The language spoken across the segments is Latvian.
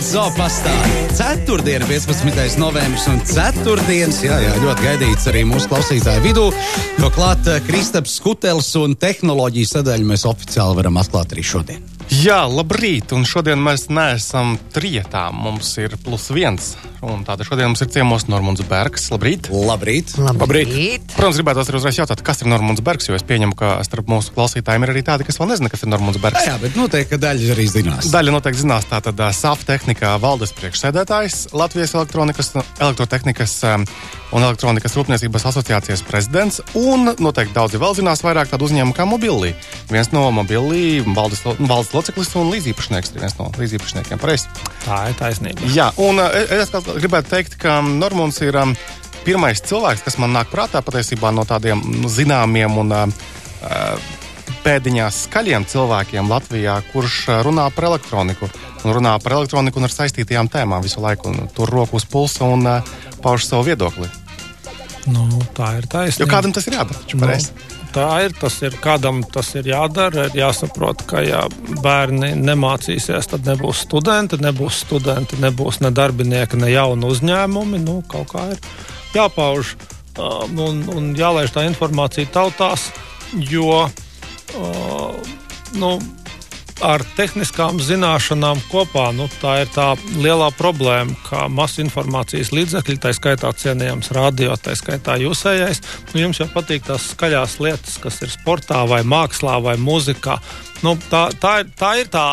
Labrīt, Zopastā! Ceturtdiena, 15. novembris un ceturtdienas, jā, jā, ļoti gaidīts arī mūsu klausītāju vidū, jo klāt eh, Kristaps Skutelis un tehnoloģiju sadaļu mēs oficiāli varam atklāt arī šodien. Jā, labrīt! Un šodien mēs neesam trijotā. Mums ir plus viens. Un tātad šodien mums ir ciemos Normons Bergs. Labrīt! Labrīt! Labrīt. Protams, gribētu arī uzreiz jautāt, kas ir Normons Bergs, jo es pieņemu, ka starp mūsu klausītājiem ir arī tādi, kas vēl nezina, kas ir Normons Bergs. Jā, bet noteikti, daļa arī zinās. Daļa noteikti zinās, tātad SAF tehnikā valdes priekšsēdētājs, Latvijas elektronikas, elektrotehnikas un elektronikas rūpniecības asociācijas prezidents, un noteikti daudzi vēl zinās vairāk tādu uzņēmumu kā Mobilī. Viens no Mobilī valdes, valdes loceklis un līdzīpašnieks ir viens no līdzīpašniekiem. Pareizi. Tā ir taisnība. Jā, un es kā gribētu teikt, ka Normons ir um, pirmais cilvēks, kas man nāk prātā patiesībā no tādiem zināmiem un uh, pēdiņās skaļiem cilvēkiem Latvijā, kurš uh, runā par elektroniku. Un runā par elektroniku un ar saistītajām tēmām visu laiku. Tur roku uz pulsa un uh, pauž savu viedokli. Nu, tā ir Jo taisnība. kādam tas ir jādara? Nu, tā ir, tas ir. Kādam tas ir jādara. Ir jāsaprot, ka ja bērni nemācīsies, tad nebūs studenti, nebūs studenti, nebūs ne darbinieki, ne jauni uzņēmumi. Nu, kaut kā ir jāpauž um, un, un jālaiž tā informācija tautās, jo uh, nu, ar tehniskām zināšanām kopā nu, tā ir tā lielā problēma, ka masu informācijas līdzekļi, tā skaitā cienījams radio, tā skaitā jūsējais, nu, jums jau patīk tās skaļās lietas, kas ir sportā, vai mākslā, vai mūzikā. Nu, tā, tā, ir, tā ir tā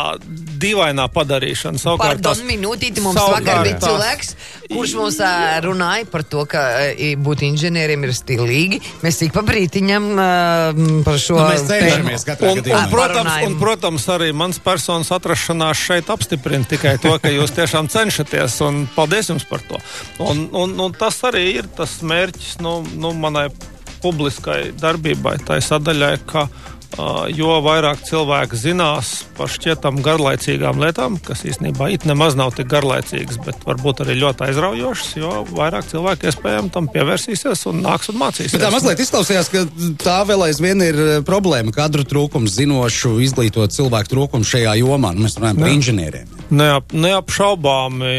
dīvainā padarīšana. Savukārt, Pardon, tas- minūtīti mums savukārt vakar bija tās- cilvēks, kurš mums ā, runāja par to, ka ā, būt inženieriem ir stilīgi. Mēs tik pa brītiņam ā, par šo Nu, cenšamies Un, un, protams, un, protams, arī mans personas atrašanās šeit apstiprina tikai to, ka jūs tiešām cenšaties. un Paldies jums par to. Un, un, un tas arī ir tas mērķis nu, nu, manai publiskai darbībai, tai sadaļai, ka uh, jo vairāk cilvēki zinās par šķietam garlaicīgām lietām, kas īstenībā it nemaz nav tik garlaicīgas, bet varbūt arī ļoti aizraujošas, jo vairāk cilvēki iespējams tam pievērsīsies un nāks un mācīsies. Bet tā mazliet izklausījās, ka tā vēl aizvien ir problēma. Kadru trūkums, zinošu, izglītotu cilvēku trūkums šajā jomā. Nu, mēs runājam par inženieriem. Neap, neapšaubāmi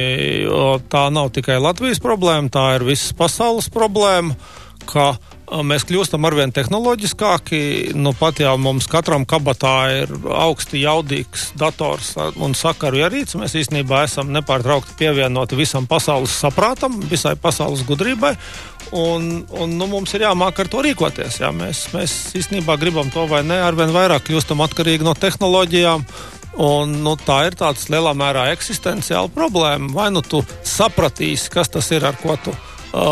tā nav tikai Latvijas problēma, tā ir visas pasaules problēma. Mēs kļūstam arvien tehnoloģiskāki. Nu, pat jau mums katram kabatā ir augsti jaudīgs dators un sakaru ierīce. Mēs īstenībā esam nepārtraukti pievienoti visam pasaules saprātam, visai pasaules gudrībai. Un, un, nu, mums ir jāmāk ar to rīkoties. Jā. Mēs, mēs īstenībā gribam to vai nē, arvien vairāk kļūstam atkarīgi no tehnoloģijām. Un, nu, tā ir tāda lielā mērā eksistenciāla problēma. Vai nu tu sapratīsi, kas tas ir, ar ko tu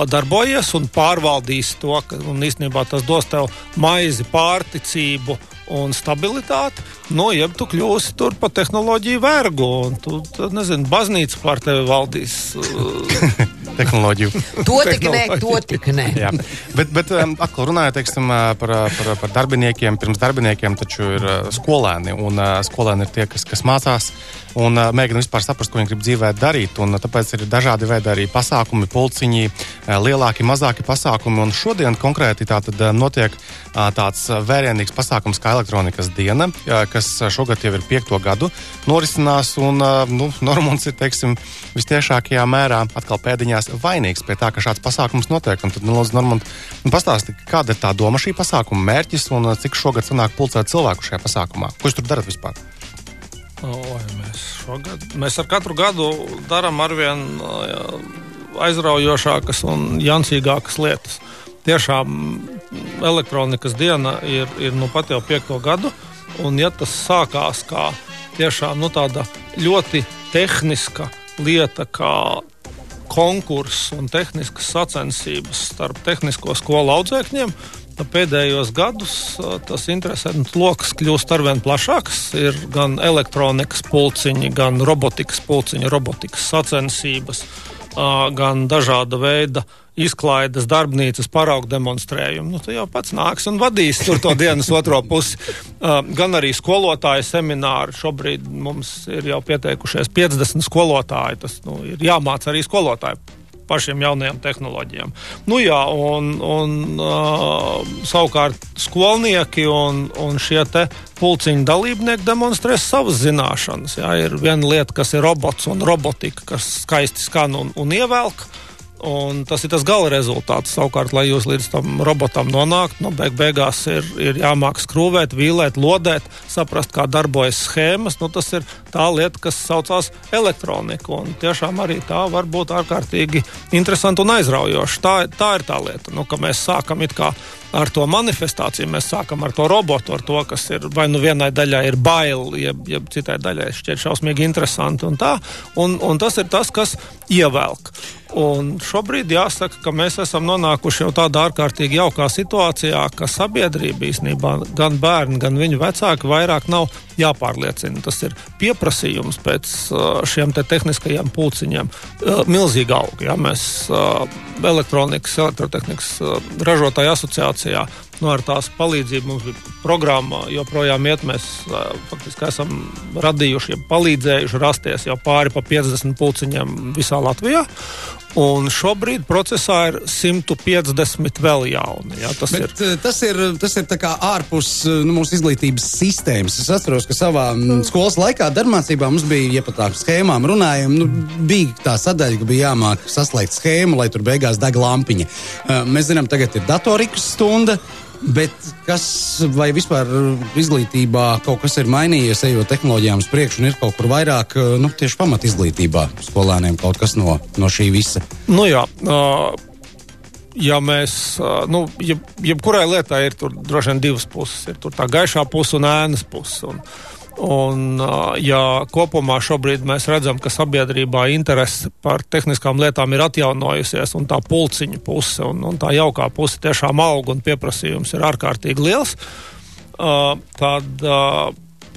darbojies, un pārvaldīsi to, ka un īstenībā tas dos tev maizi, pārticību un stabilitāti. Nu, jeb tu kļūsi tur par tehnoloģiju vergu, un tu, nezini, baznīca pār tevi valdīs. Uh, Tehnoloģiju. To tik nē, to tik nē. Jā. Bet, bet um, atkal runājot teiksim, uh, par, uh, par, par darbiniekiem, pirms darbiniekiem taču ir uh, skolēni. Un uh, skolēni ir tie, kas, kas mācās un uh, mēģina vispār saprast, ko viņi grib dzīvē darīt. Un, uh, tāpēc ir dažādi veidi arī pasākumi, pulciņi, uh, lielāki, mazāki pasākumi. Un šodien konkrēti tātad, uh, notiek uh, tāds vērienīgs pasākums kā elektronikas diena, uh, kas šogad jau ir piekto gadu norisinās. Un uh, nu, Normons ir teiksim, vistiešākajā mērā atkal pēdiņās vainīgs pie tā, ka šāds pasākums notiek. Un tad, nu, lūdzu, Normand, nu, pastāsti, kāda ir tā doma šī pasākuma mērķis un uh, cik šogad sanāk pulcēt cilvēku šajā pasākumā? Ko jūs tur darat vispār? Oi, mēs, šogad, mēs ar katru gadu darām arvien ā, aizraujošākas un jancīgākas lietas. Tiešām elektronikas diena ir, ir nu pat jau piekto gadu, un ja tas sākās kā tiešām nu, tāda ļoti tehniska lieta, kā konkurss un tehniskas sacensības starp tehnisko skolu audzēkņiem. Nu, Pēdējos gados ā, tas interesants lokus kļūst arvien plašāks. Ir gan elektronikas pulciņi, gan robotikas pulciņi, robotikas sacensības, gan dažāda veida izklaides, darbnīcas, paraugu demonstrējumi. Nu, tu jau pats nāks un vadīs tur to dienas otro pusi. Gan arī skolotāju semināri. Šobrīd mums ir jau pieteikušies 50 skolotāji. Tas nu, ir jāmāca arī skolotāji pašiem jaunajām tehnoloģijām. Nu, jā, un, un uh, savukārt skolnieki un, un šie pulciņu dalībnieki demonstrēs savas zināšanas. Jā, ir viena lieta, kas ir robots un robotika, kas skaisti skan un, un ievelk. Un tas ir tas gala rezultāts. Savukārt, lai jūs līdz tam robotam nonāktu, nu, beig beigās ir, ir jāmāk skrūvēt, vīlēt, lodēt, saprast, kā darbojas schēmas. Nu, tas ir tā lieta, kas saucās elektronika. Un tiešām arī tā var būt ārkārtīgi interesanta un aizraujoša. Tā, tā ir tā lieta, nu, ka mēs sākam it kā ar to manifestāciju. Mēs sākam ar to robotu, ar to, kas ir vai nu vienai daļai ir bail, jeb, jeb citai daļai šķiet šausmīgi interesanti. Un, tā, un, un tas ir tas, kas ievelk. Un šobrīd jāsaka, ka mēs esam nonākuši jau tādā ārkārtīgi jaukā situācijā, ka sabiedrība īstenībā gan bērni, gan viņu vecāki vairāk nav jāpārliecina. Tas ir pieprasījums pēc šiem te tehniskajiem pulciņiem. Milzīgi aug. Ja? Mēs elektronikas, elektrotehnikas ražotāju asociācijā nu, ar tās palīdzību mums bija programma, joprojām iet. Mēs faktiski esam radījuši, ja palīdzējuši rasties jau pāri pa 50 pulciņiem visā Latvijā. Un šobrīd procesā ir 150 vēl jauni. Jā, tas, Bet, ir. tas ir. Tas ir ārpus nu, mūsu izglītības sistēmas. Es atceros, ka savā mm. skolas laikā darbmācībā mums bija, ja par tādām schēmām runājam, nu, bija tā sadaļa, ka bija jāmāk saslēgt schēmu, lai tur beigās deg lampiņa. Mēs zinām, tagad ir datorikas stunda. Bet kas vai vispār izglītībā kaut kas ir mainījies, ejot tehnoloģijām uz priekšu, un ir kaut kur vairāk nu, tieši pamat izglītībā skolēniem kaut kas no, no šī visa? Nu jā, uh, ja mēs, uh, nu, jeb, jebkurai lietai ir tur droši vien divas puses. Ir tā gaišā puse un ēnas puse. Un, Un, ja kopumā šobrīd mēs redzam, ka sabiedrībā interese par tehniskām lietām ir atjaunojusies, un tā pulciņa puse un, un tā jaukā puse tiešām aug un pieprasījums ir ārkārtīgi liels, tad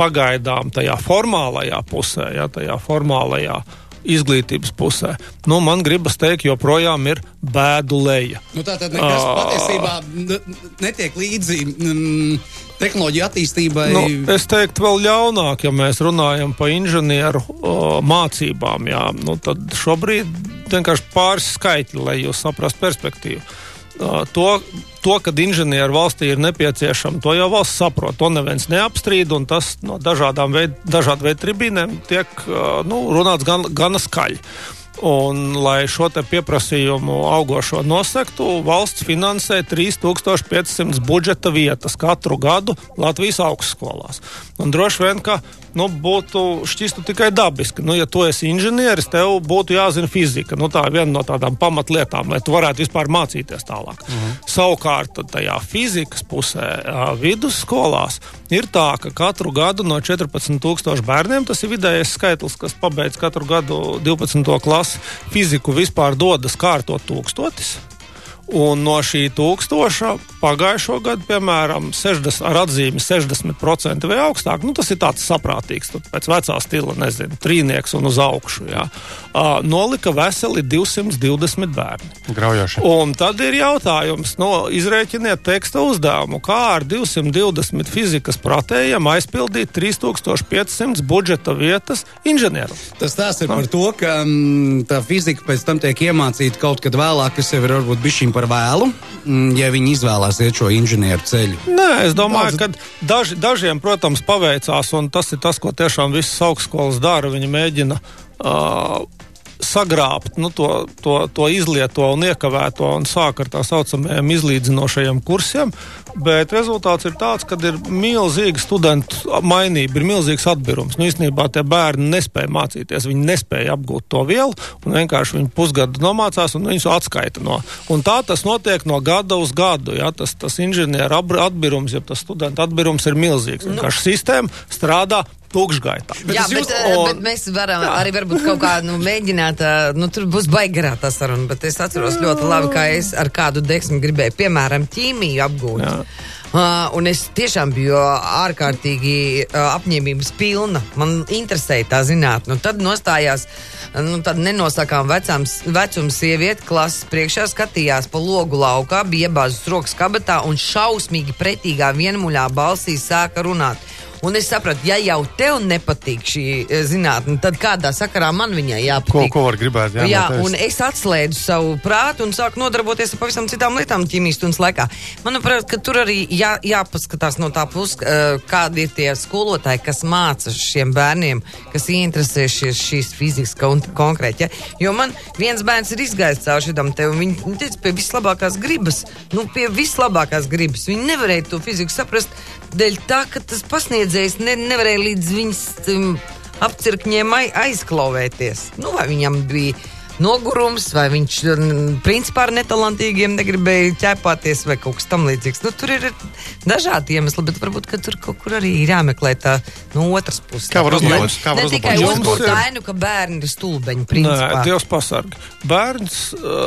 pagaidām tajā formālajā pusē, ja, tajā formālajā izglītības pusē. Nu, man gribas teikt, joprojām ir bēdu leja. Nu, tā tad nekas uh, patiesībā netiek līdzi. Mm, tehnoloģija attīstībai. Nu, es teiktu, vēl ļaunāk, ja mēs runājam par inženieru o, mācībām. Jā, nu, tad šobrīd vienkārši pāris skaitļi, lai jūs saprastu perspektīvu. Uh, to, to, ka inženieru valstī ir nepieciešama, to jau valsts saprot. To neviens neapstrīd, un tas no dažādām veid, dažādu veidu tribīnēm tiek nu, runāts gan, gana skaļi. Un, lai šo pieprasījumu augošo nosektu, valsts finansē 3500 budžeta vietas katru gadu Latvijas augstskolās. Un droši vien, ka nu, būtu šķistu tikai dabiski. Nu, ja tu esi inženieris, tev būtu jāzina fizika. Nu, tā ir viena no tādām pamatlietām, lai tu varētu vispār mācīties tālāk. Mhm. Savukārt, tajā fizikas pusē, vidusskolās, ir tā, ka katru gadu no 14,000 bērniem tas ir vidējais skaitlis, kas pabeidz katru gadu 12. klasi kas fiziku vispār dodas kārtot tūkstotis. Un no šī tūkstoša pagājušo gadu, piemēram, 60, ar atzīmi 60% vai augstāk, nu, tas ir tāds saprātīgs, pēc vecā stila, nezinu, trīnieks un uz augšu. Jā. Uh, nolika veseli 220 bērni. Graujoši. Un tad ir jautājums, no, nu, izrēķiniet teksta uzdevumu, kā ar 220 fizikas pratējiem aizpildīt 3500 budžeta vietas inženieru. Tas tās ir par to, ka m, mm, tā fizika pēc tam tiek iemācīta kaut kad vēlāk, kas jau ir varbūt bišķiņ par vēlu, m, ja viņi izvēlās iet šo inženieru ceļu. Nē, es domāju, Daudz... ka daži, dažiem, protams, paveicās, un tas ir tas, ko tiešām visas augstskolas dara. Viņi mēģina uh, sagrābt nu, to, to, to izlieto un iekavēto un sāk ar tā saucamajiem izlīdzinošajiem kursiem. Bet rezultāts ir tāds, ka ir milzīga studentu mainība, ir milzīgs atbirums. Nu, īstenībā tie bērni nespēja mācīties, viņi nespēja apgūt to vielu, un vienkārši viņi pusgadu nomācās un viņus atskaita no. Un tā tas notiek no gada uz gadu. Ja? Tas, tas inženieru atbirums, ja tas studentu atbirums ir milzīgs. Nu. Vienkārši sistēma strādā tukšgaitā. Bet jā, bet, jūs... un... bet mēs varam jā. arī varbūt kaut kā nu, mēģināt, nu tur būs baigarā tā saruna, bet es atceros ļoti labi, kā es ar kādu deksmu gribēju, piemēram, ķīmiju apgūt. Jā. Uh, un es tiešām biju ārkārtīgi uh, apņēmības pilna. Man interesēja tā zinātnē. Nu, tad nostājās nu, nenosakām vecāms, vecuma sieviete, klases priekšā skatījās pa logu laukā, bija iebāztas rokas kabatā un šausmīgi pretīgā vienmuļā balsī sāka runāt. Un es sapratu, ja jau tev nepatīk šī eh, zinātne, tad kādā sakarā man viņai Ko, jāpatīk? ko var gribēt? Jā, Jā, un es atslēdzu savu prātu un sāku nodarboties ar pavisam citām lietām ķīmijas stundas laikā. Manuprāt, ka tur arī jā, jāpaskatās no tā puses, kādi ir tie skolotāji, kas māca šiem bērniem, kas ieinteresēšies šīs fizikas kon konkrēti. Ja? Jo man viens bērns ir izgājis cauri šitam te, un viņi teica, pie vislabākās gribas, nu, pie vislabākās gribas. Viņi nevarēja to fiziku saprast, dēļ tā, ka tas pasniedzējs ne, nevarēja līdz viņas um, apcirkņiem ai- aizklauvēties. Nu, vai viņam bija nogurums, vai viņš mm, principā ar netalantīgiem negribēja ķēpāties vai kaut kas tam līdzīgs. Nu, tur ir dažādi iemesli, bet varbūt tur kaut kur arī ir jāmeklē tā no otras puses. Kā var problēma. uzlabot? Kā var Ne tikai uzlabot? ainu, ka bērni ir stulbeņi, Nē, principā. Dievs pasargā. Bērns,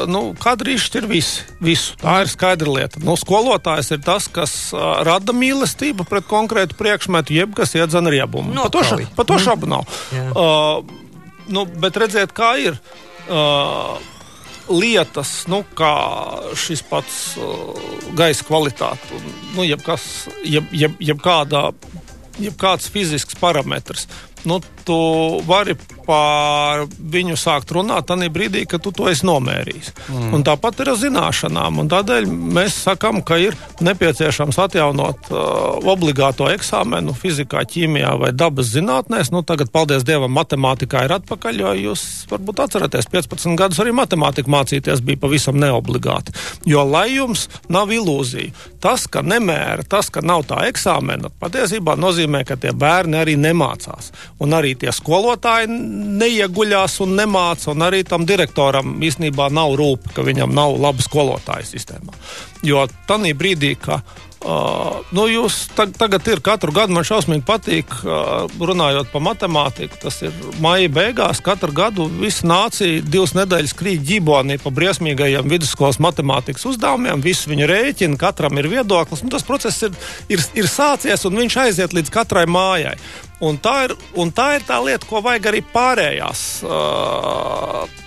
nu, kadrīšs ir viss, visu. Tā ir skaidra lieta. Nu, skolotājs ir tas, kas rada mīlestību pret konkrētu priekšmetu, jeb kas iedzena riebumu. Pa to, ša, Nokauj. pa to šabu nav. Jā. Uh, nu, bet redziet, kā ir. Uh, Lietas, nu, kā šis pats uh, gaisa kvalitāte, un, nu, jebkas, jeb, jeb, jebkādā, jebkāds fizisks parametrs. Nu, tu vari par viņu sākt runāt tajā brīdī, kad tu to esi nomērījis. Mm. Un tāpat ir ar zināšanām. Tādēļ mēs sakām, ka ir nepieciešams atjaunot uh, obligāto eksāmenu fizikā, ķīmijā vai dabas zinātnēs. Nu, tagad, paldies Dievam, matemātikā ir atpakaļ, jo jūs varbūt atceraties, 15 gadus arī matemātiku mācīties bija pavisam neobligāti. Jo lai jums nav ilūzija, tas, ka nemēra, tas, ka nav tā eksāmena, patiesībā nozīmē, ka tie bērni arī nemācās. Un arī tie skolotāji neieguļās un nemāca, un arī tam direktoram īstenībā nav rūp, ka viņam nav laba skolotāja sistēmā. Jo tajā brīdī, ka Uh, nu jūs tag, tagad ir katru gadu, man šausmīgi patīk, uh, runājot par matemātiku. Tas ir maija beigās. Katru gadu visa nācija divas nedēļas krīt ģibonī pa briesmīgajiem vidusskolas matemātikas uzdevumiem. Visi viņi rēķina, katram ir viedoklis. Un tas process ir, ir, ir sācies un viņš aiziet līdz katrai mājai. Un tā, ir, un tā ir tā lieta, ko vajag arī pārējās. Uh,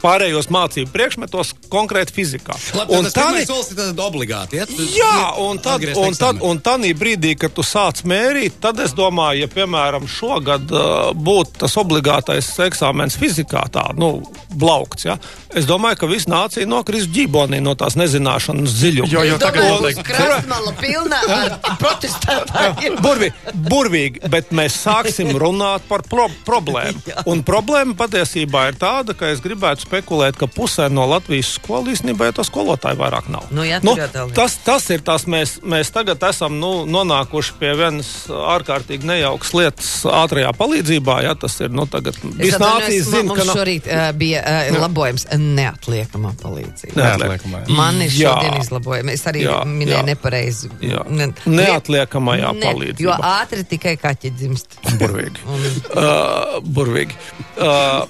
Pārējos mācību priekšmetos, konkrēti fizikā. Labi, un tas tā pirmais solis ir tad obligāti. Ja? Tu- Jā, un tad, un tad, un tad brīdī, kad tu sāc mērīt, tad es domāju, ja piemēram šogad uh, būtu tas obligātais eksāmens fizikā, tā, nu, blaukts, ja, es domāju, ka visa nācija nokrīs ģībonī no tās nezināšanas dziļuma. Jo, jo tagad Domāju, noteikti. krastmala pilna ar protestētājiem. Burvīgi, burvīgi, bet mēs sāksim runāt par pro problēmu. Un problēma patiesībā ir tāda, ka es gribētu spekulēt, ka pusē no Latvijas skolu īstenībā jau to skolotāju vairāk nav. Nu, jā, nu, tas, tas ir tas, mēs, mēs tagad esam nu, nonākuši pie vienas ārkārtīgi nejaukas lietas ātrajā palīdzībā. Jā, tas ir, nu, tagad viss nācijas zina, ka nav. šorīt uh, bija uh, labojums neatliekamā palīdzība. Neatliekamā. Man ir Jā. šodien izlabojumi. Es arī Jā, minēju jā. nepareizi. Jā. Ne- Neatliekamajā ne, palīdzībā. Jo ātri tikai kaķi dzimst. Burvīgi. Un, Uh, burvīgi. Uh,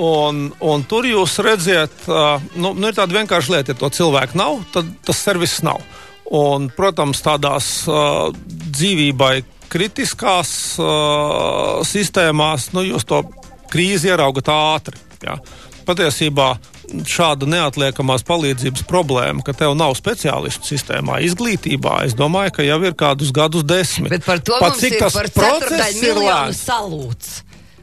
un, un tur jūs redzat, uh, nu, nu, ir tāda vienkārša lieta, ja to cilvēku nav, tad tas servis nav. Un, protams, tādās uh, dzīvībai kritiskās uh, sistēmās, nu, jūs to krīzi ieraugat ātri. Jā. Patiesībā šāda neatliekamās palīdzības problēma, ka tev nav speciālistu sistēmā, izglītībā, es domāju, ka jau ir kādus gadus desmit. bet par to Pat cik tas process ir lēns.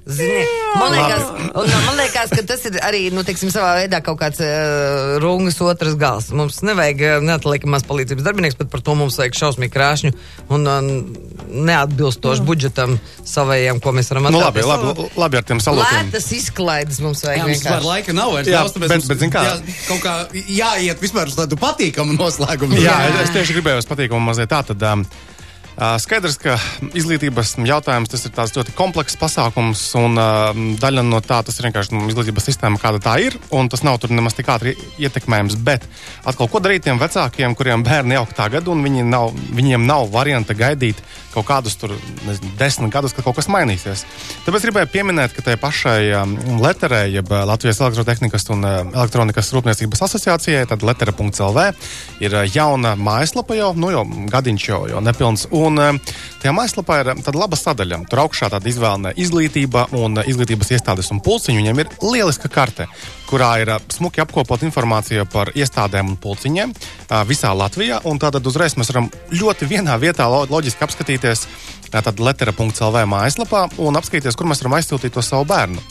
Zini, man, liekas, un, man liekas, ka tas ir arī nu, teiksim, savā veidā kaut kāds uh, rungas otrs gals. Mums nevajag uh, neatliekamās palīdzības darbinieks, bet par to mums vajag šausmīgi krāšņu un uh, neatbilstošu budžetam savējiem, ko mēs varam Nu, atļauties. labi, labi, labi ar tiem salūtiem. Lētas izklaides mums Jā, vajag mums vispār vienkārši. laika nav vairs Jā, bet- mums bet zini kā? jā, kaut kā jāiet vispār uz tādu patīkamu noslēgumu. Jā, es tieši gribēju pateikt, un mazliet tā tad. Um, Skaidrs, ka izglītības jautājums tas ir ļoti komplekss pasākums, un uh, daļa no tā tas ir vienkārši nu, izglītības sistēma, kāda tā ir, un tas nav tur nemaz tik ātri ietekmējams. Bet atkal, ko darīt tiem vecākiem, kuriem bērni aug tagad, un viņi nav, viņiem nav varianta gaidīt kaut kādus tur, nezinu, desmit gadus, kad kaut kas mainīsies. Tāpēc gribēju pieminēt, ka tai pašai um, letterē, jeb Latvijas elektrotehnikas un uh, elektronikas rūpniecības asociācijai, tad letere.lv ir jauna mājaslapa jau, nu jau gadiņš jau, jau nepilns. Un um, tajā mājaslapā ir tāda laba sadaļa. Tur augšā tāda izvēlēta izglītība un uh, izglītības iestādes un pulciņi. Viņiem ir lieliska karte, kurā ir smuki apkopot informācija par iestādēm un pulciņiem visā Latvijā. Un tātad uzreiz mēs varam ļoti vienā vietā lo loģiski apskatīties, tad letera.lv mājaslapā un apskatīties, kur mēs varam aizsūtīt to savu bērnu.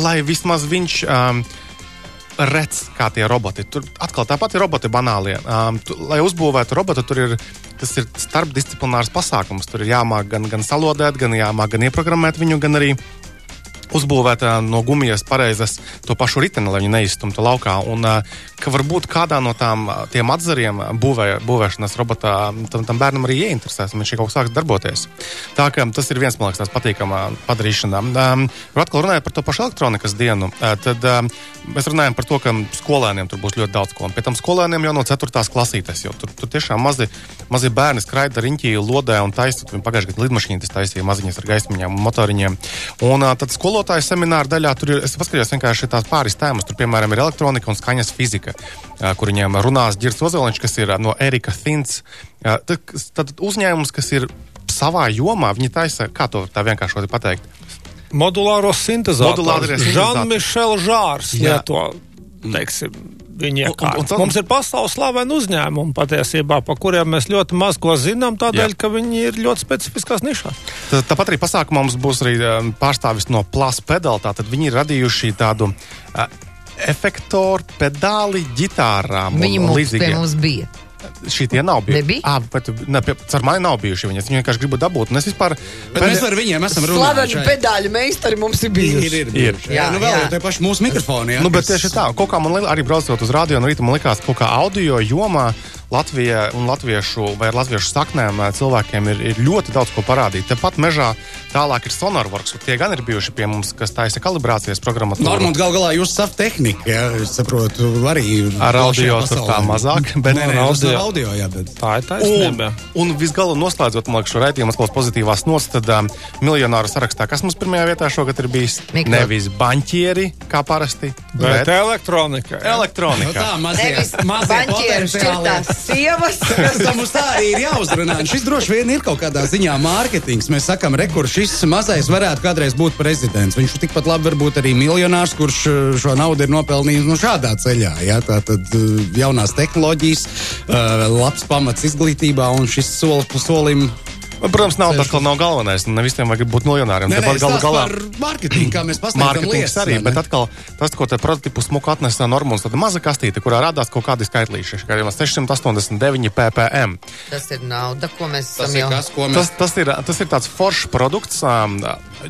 Lai vismaz viņš. Um, redz, kā tie roboti. Tur atkal tāpat ir roboti banālie. Um, tu, lai uzbūvētu robotu, tur ir tas ir starpdisciplinārs pasākums. Tur ir jāmāk gan, gan salodēt, gan jāmāk gan ieprogrammēt viņu, gan arī uzbūvēta no gumijas pareizes to pašu riteni, lai viņi neizstumtu laukā. Un ka varbūt kādā no tām atzariem būvē, būvēšanas robotā tam, tam bērnam arī ieinteresēs, un viņš kaut kā sāks darboties. Tā kā tas ir viens, man liekas, tās patīkamā padarīšanā. Um, atkal runājot par to pašu elektronikas dienu, uh, tad um, mēs runājam par to, ka skolēniem tur būs ļoti daudz ko. Un pie tam skolēniem jau no 4. klasītes, jo tur, tur tiešām mazi, mazi bērni skraida riņķī, lodē un taisa. Pagājušajā gadā lidmašīnas taisīja maziņas ar gaismiņām un motoriņiem. Un uh, tad skolotāju semināru daļā tur ir, es paskatījos vienkārši tās pāris tēmas. Tur, piemēram, ir elektronika un skaņas fizika, kur viņiem runās Girts Ozoliņš, kas ir no Erika Thins. Tad, tad uzņēmums, kas ir savā jomā, viņi taisa, kā to tā vienkārši pateikt. Modulāros. Modulārie Žan-Mišels Žārs lieto, teiksim, Viņi un, un, mums ir pasaules slaveni uzņēmumi patiesībā, par kuriem mēs ļoti maz ko zinām, tādēļ, jā. ka viņi ir ļoti specifiskās nišās. Tā, tāpat arī pasākumā mums būs arī pārstāvis no Plus Pedal. Tātad viņi ir radījuši tādu uh, efektoru pedāli ģitārām. Viņi mums, mums bija. Šī tie nav bijuši. Nebija? À, bet, ne, ar mani nav bijuši. Viņi, viņi vienkārši gribu dabūt. Es vispār. Pēdē... mēs ar viņiem esam runājuši. Slaveni pedāļu meistari mums ir bijuši. Ir, ir, ir. ir. Jā, nu vēl jau tie paši mūsu mikrofoni. Jā, nu, bet tieši tā, kaut kā man arī braucot uz radio no rīta, man likās, ka kaut kā audio jomā Latvijā un latviešu vai latviešu saknēm cilvēkiem ir, ir ļoti daudz ko parādīt. Tepat mežā tālāk ir sonarvorks, tie gan ir bijuši pie mums, kas taisa kalibrācijas programmatūru. Normāli gal galā jūs savu tehniku, ja, es saprotu, arī ar audio tur tā mazāk, bet nē, nē, audio. Audio jā, bet. tā ir taisnība. Un, un visgalu noslēdzot, man liekas, šo raidījumu atklās pozitīvās nots, tad um, miljonāru sarakstā, kas mums pirmajā vietā šogad ir bijis? Mikro. Nevis baņķieri, kā parasti, bet, bet elektronika. Jā. Elektronika. Nu, tā, mazie, mazie baņķieru sievas. Tas mums tā arī ir jāuzrunā. Un šis droši vien ir kaut kādā ziņā mārketings. Mēs sakām, rekur šis mazais varētu kādreiz būt prezidents. Viņš tikpat labi var būt arī miljonārs, kurš uh, šo naudu ir nopelnījis nu, šādā ceļā. Ja? Tā tad uh, jaunās tehnoloģijas, uh, labs pamats izglītībā un šis solis pa solim Protams, nav tas, ka nav galvenais. Ne visiem vajag būt miljonāriem. Nē, nē, galu galā mārketinga, kā mēs pasniedzam. Mārketings arī, bet atkal tas, ko te prototipu smuku atnesa Normons, tad maza kastīte, kurā radās kaut kādi skaitlīši, kā jau 689 ppm. Tas ir nauda, ko mēs esam jau. Kas, mēs... tas, tas, ir, tas ir tāds foršs produkts um,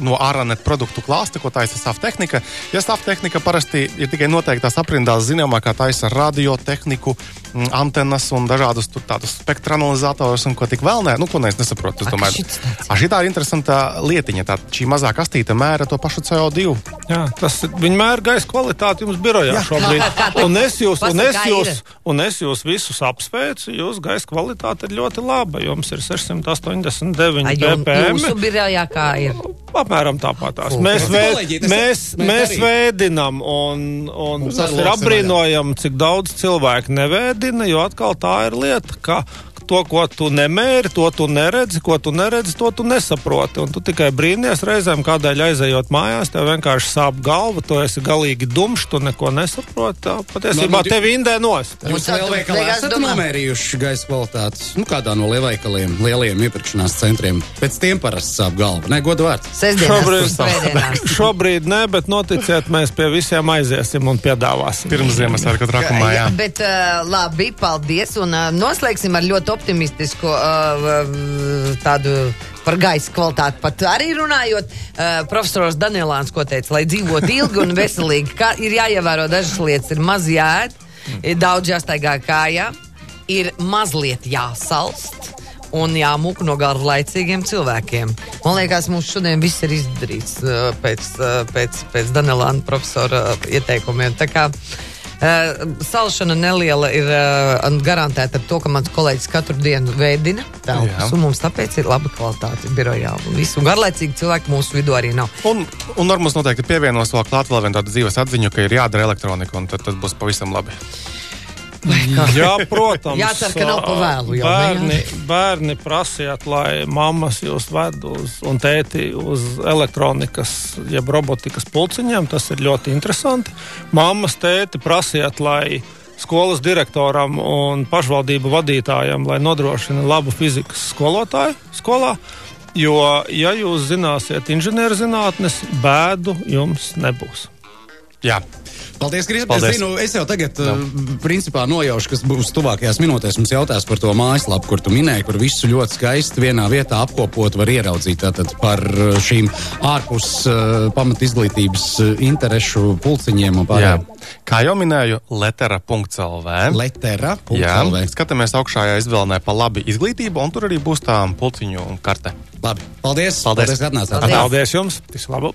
no ārānet produktu klāsta, ko taisa saftehnika. Ja saftehnika parasti ir tikai noteiktās aprindās zināmā, kā taisa radiotehniku, mm, antenas un dažādus tādus spektra analizatorus un ko tik vēl nē, nu, ko es nesaprotu. Es domāju, ka šī ir interesanta lietiņa. Tā, šī mazā kastīte mēra to pašu CO2. Jā, tas viņa mēra gaisa kvalitāti jums birojā Jā. šobrīd. Un es jūs, un es jūs, un es jūs visus apsveicu. Jūsu gaisa kvalitāte ir ļoti laba. Jums ir 689 ppm. Jūsu birojā kā ir? Apmēram tāpatās. Mēs, vēd, mēs, mēs, mēs vēdinam, un, un tas ir apbrīnojami, cik daudz cilvēku nevēdina, jo atkal tā ir lieta, ka to, ko tu nemēri, to tu neredzi, ko tu neredzi, to tu nesaproti. Un tu tikai brīnīties reizēm, kādēļ aizejot mājās, tev vienkārši sāp galva, tu esi galīgi dumšs, tu neko nesaproti. Patiesībā no, tev indē nost. Jūs lielveikalā esat nomērījuši gaisa kvalitātes, nu kādā no lielveikaliem, lieliem iepirkšanās centriem. Pēc tiem parasti sāp galva. Nē, godu vārds. Šobrīd, šobrīd ne, bet noticiet, mēs pie visiem aiziesim un piedāvāsim. Pirms Ziemassvētku trakumā, jā. Bet uh, labi, paldies un uh, noslēgsim ar ļoti optimistisku uh, tādu par gaisa kvalitāti. Pat arī runājot, uh, profesors Danielāns, ko teica, lai dzīvotu ilgi un veselīgi, ka ir jāievēro dažas lietas, ir maz jāēd, ir daudz jāstaigā kājā, ir mazliet jāsalst. Un jāmūk no galva laicīgiem cilvēkiem. Man liekas, mums šodien viss ir izdarīts uh, pēc, uh, pēc, pēc Danelāna profesora ieteikumiem. Tā kā uh, Uh, salšana neliela ir uh, garantēta ar to, ka mans kolēģis katru dienu veidina telpas. Mums tāpēc ir laba kvalitāte birojā. Visu garlaicīgi cilvēki mūsu vidū arī nav. Un, un Normāls noteikti pievienos vēl klāt vēl vienu tādu dzīves atziņu, ka ir jādara elektronika, un tad tas būs pavisam labi. Jā, protams. Jācer, ka nav pavēlu. Jau, bērni, bērni prasiet, lai mammas jūs ved uz, un tēti uz elektronikas, jeb robotikas pulciņiem. Tas ir ļoti interesanti. Mammas, tēti prasiet, lai skolas direktoram un pašvaldību vadītājam, lai nodrošina labu fizikas skolotāju skolā. Jo, ja jūs zināsiet inženierzinātnes, bēdu jums nebūs. Jā. Paldies. Es, Paldies. zinu, es jau tagad, uh, principā, nojaušu, kas būs tuvākajās minūtēs. Mums jautās par to mājaslapu, kur tu minēji, kur visu ļoti skaisti vienā vietā apkopot, var ieraudzīt tātad par uh, šīm ārpus uh, pamat izglītības uh, interešu pulciņiem un Jā. pārējiem. Kā jau minēju, letera.lv. Letera. Jā, skatāmies augšējā izvēlē pa labi izglītību, un tur arī būs tā pulciņu karte. Labi. Paldies. Paldies. Paldies ka atnācāt. Paldies. Paldies jums! Visu labu!